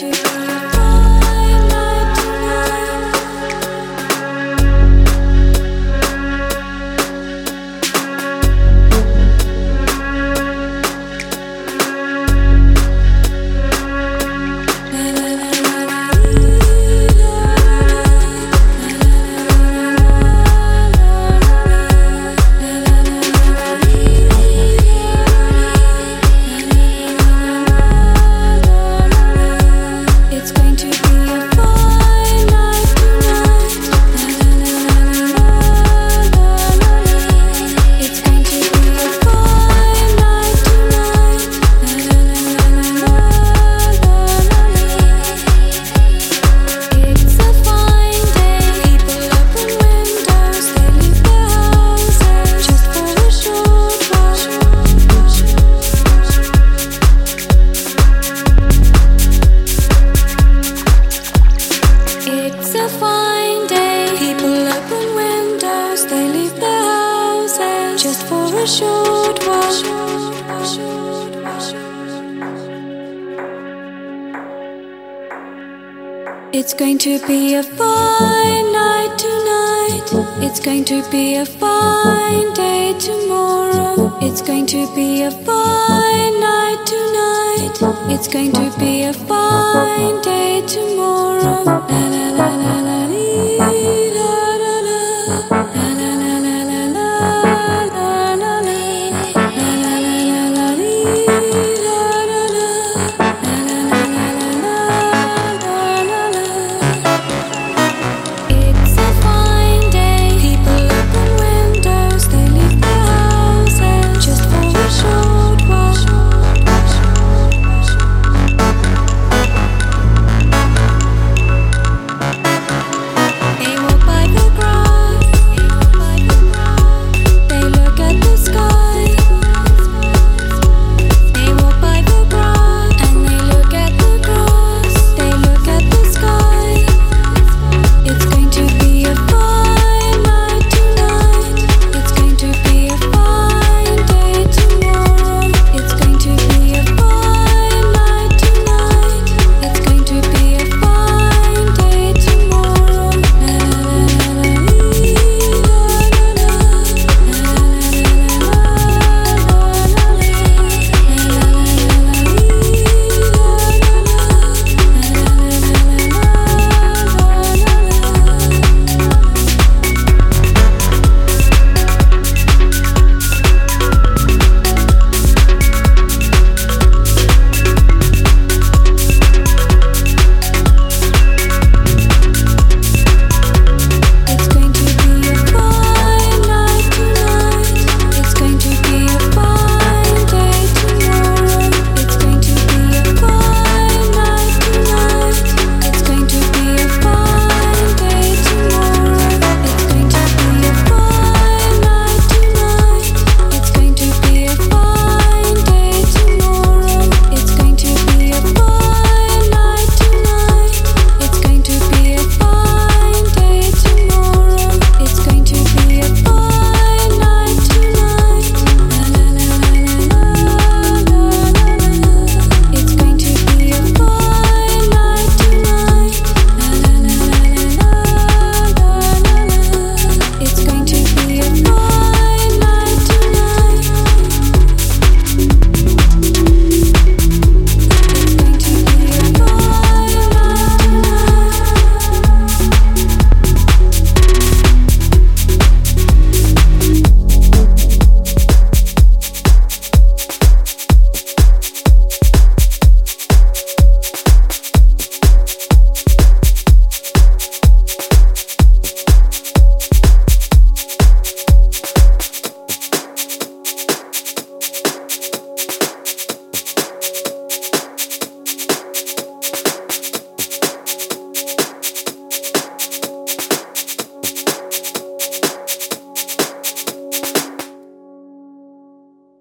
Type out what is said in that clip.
to It's going to be a fine night tonight. It's going to be a fine day tomorrow. It's going to be a fine night tonight. It's going to be a fine day tomorrow. La la la la la